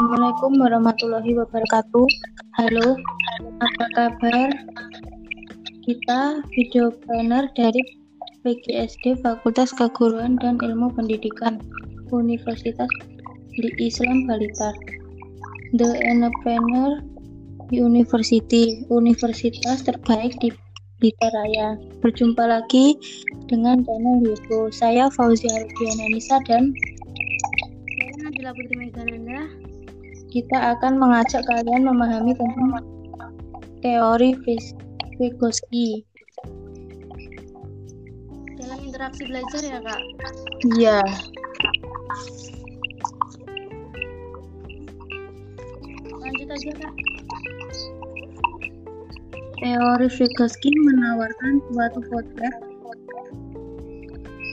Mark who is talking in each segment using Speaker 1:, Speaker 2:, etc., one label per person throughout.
Speaker 1: Assalamualaikum warahmatullahi wabarakatuh. Halo, apa kabar? Kita video planner dari PGSD Fakultas Keguruan dan Ilmu Pendidikan Universitas di Islam Balitar. The Entrepreneur University, universitas terbaik di Blitar Raya. Berjumpa lagi dengan channel YouTube. Saya Fauzi Ardiana Nisa dan
Speaker 2: Nabila Putri Megananda.
Speaker 1: Kita akan mengajak kalian memahami tentang teori Vygotsky.
Speaker 2: Dalam interaksi belajar ya kak.
Speaker 1: Iya.
Speaker 2: Lanjut aja kak.
Speaker 1: Teori Vygotsky menawarkan suatu potret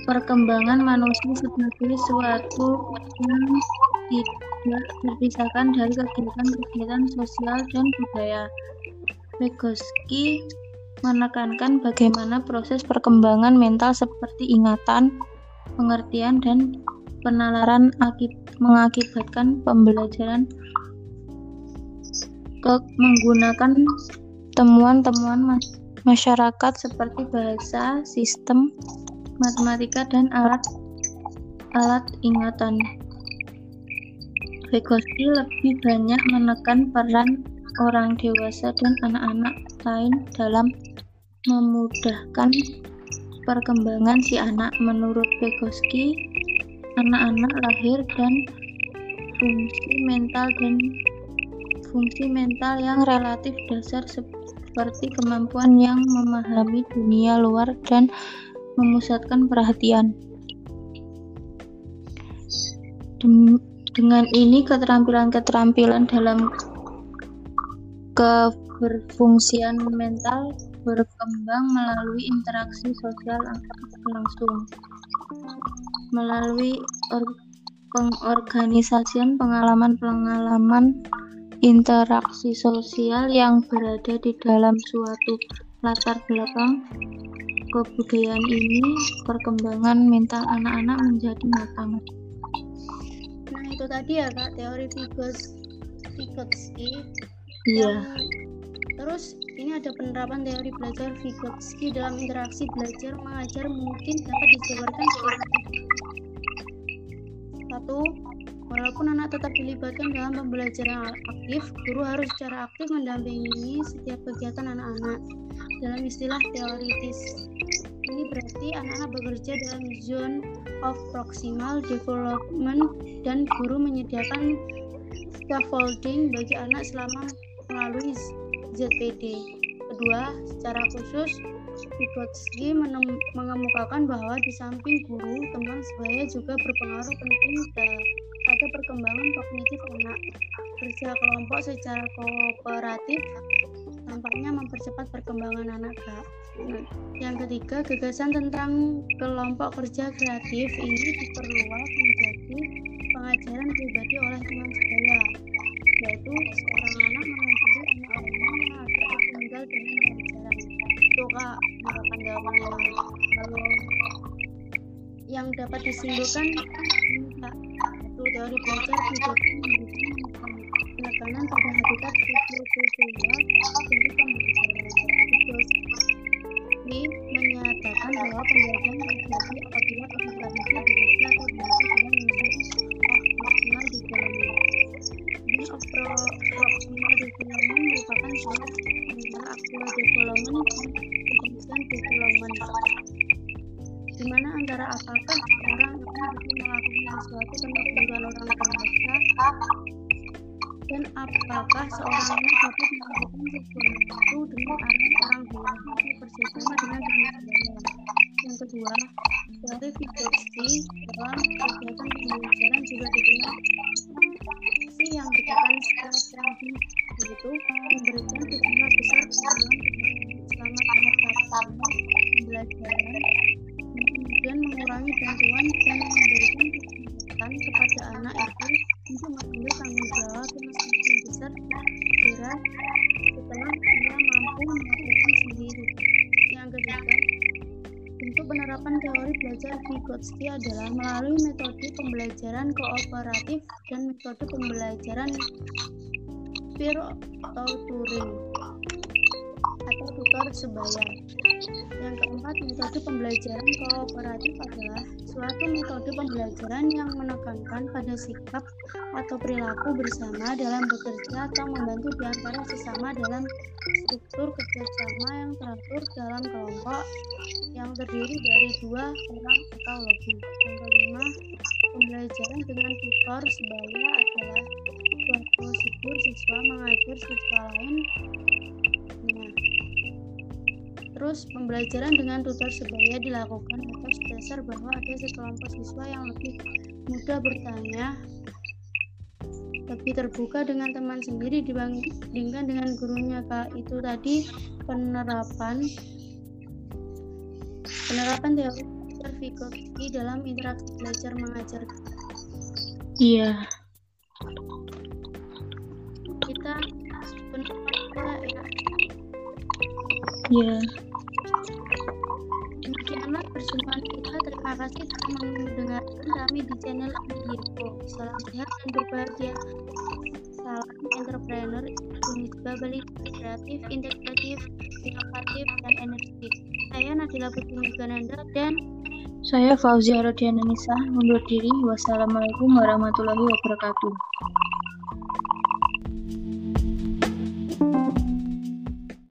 Speaker 1: perkembangan manusia sebagai suatu yang tidak terpisahkan dari kegiatan-kegiatan sosial dan budaya. Vygotsky menekankan bagaimana proses perkembangan mental seperti ingatan, pengertian, dan penalaran akib mengakibatkan pembelajaran ke menggunakan temuan-temuan mas- masyarakat seperti bahasa, sistem, matematika, dan alat alat ingatan. Vygotsky lebih banyak menekan peran orang dewasa dan anak-anak lain dalam memudahkan perkembangan si anak. Menurut Vygotsky, anak-anak lahir dan fungsi mental dan fungsi mental yang relatif dasar seperti kemampuan yang memahami dunia luar dan memusatkan perhatian. Dengan ini keterampilan-keterampilan dalam keberfungsian mental berkembang melalui interaksi sosial langsung melalui or- pengorganisasian pengalaman-pengalaman interaksi sosial yang berada di dalam suatu latar belakang kebudayaan ini perkembangan mental anak-anak menjadi matang.
Speaker 2: Itu tadi ya kak teori Vygots Vygotsky.
Speaker 1: Iya.
Speaker 2: Terus ini ada penerapan teori belajar Vygotsky dalam interaksi belajar mengajar mungkin dapat dijabarkan seperti satu Walaupun anak tetap dilibatkan dalam pembelajaran aktif, guru harus secara aktif mendampingi setiap kegiatan anak-anak. Dalam istilah teoritis, ini berarti anak-anak bekerja dalam zone of proximal development dan guru menyediakan scaffolding bagi anak selama melalui ZPD. Kedua, secara khusus, Vygotsky mengemukakan bahwa di samping guru, teman sebaya juga berpengaruh penting da- pada perkembangan kognitif anak. Kerja kelompok secara kooperatif tampaknya mempercepat perkembangan anak, Kak. Nah, yang ketiga, gagasan tentang kelompok kerja kreatif ini diperluas menjadi pengajaran pribadi oleh teman sebaya, yaitu seorang anak mengajari anak lainnya agar tinggal dengan pelajaran. Itu kak, merupakan jawabannya. Kalau yang dapat disimpulkan kak, itu teori belajar Vygotsky penekanan pada habitat sosial dari pembelajaran. Vygotsky menyatakan bahwa pembelajaran terjadi apabila komunikasi dibaca atau dibaca dengan of maksimal development. Mesin of pro- proximal development merupakan salah antara actual development dan potensial development di mana antara apakah orang akan melakukan sesuatu tanpa dan apakah seorang anak dapat melakukan sesuatu dengan arah orang dewasa bersama dengan sebaya. Yang kedua, teori Vygotsky dalam kegiatan pembelajaran juga dikenal si yang dikatakan secara terapi yaitu memberikan sejumlah besar pengalaman selama pertama pembelajaran kemudian mengurangi bantuan dan memberikan kesempatan kepada anak itu untuk mengambil tanggung jawab yang semakin besar segera setelah ia mampu melakukan sendiri. Yang ketiga, bentuk penerapan teori belajar Vygotsky adalah melalui metode pembelajaran kooperatif dan metode pembelajaran peer atau tutor sebaya. Yang keempat, metode pembelajaran kooperatif adalah suatu metode pembelajaran yang menekankan pada sikap atau perilaku bersama dalam bekerja atau membantu di antara sesama dalam struktur kerjasama yang teratur dalam kelompok yang terdiri dari dua orang atau lebih. Yang kelima, pembelajaran dengan tutor sebaya adalah suatu prosedur siswa mengajar siswa lain Terus, pembelajaran dengan tutor sebaya dilakukan atas dasar bahwa ada sekelompok siswa yang lebih mudah bertanya, lebih terbuka dengan teman sendiri dibandingkan dengan gurunya. Kak, itu tadi penerapan penerapan teori Vygotsky dalam interaksi belajar mengajar.
Speaker 1: Iya.
Speaker 2: Kita sebenarnya ya.
Speaker 1: Iya.
Speaker 2: Demikianlah kasih telah mendengarkan kami di channel Indieco. Salam sehat dan berbahagia. Salam entrepreneur, Indonesia Bali kreatif, integratif, inovatif, dan energetik. Saya Nadila Putri Gananda dan
Speaker 1: Saya Fauzia Rodiana Nisa, mundur diri. Wassalamualaikum warahmatullahi wabarakatuh.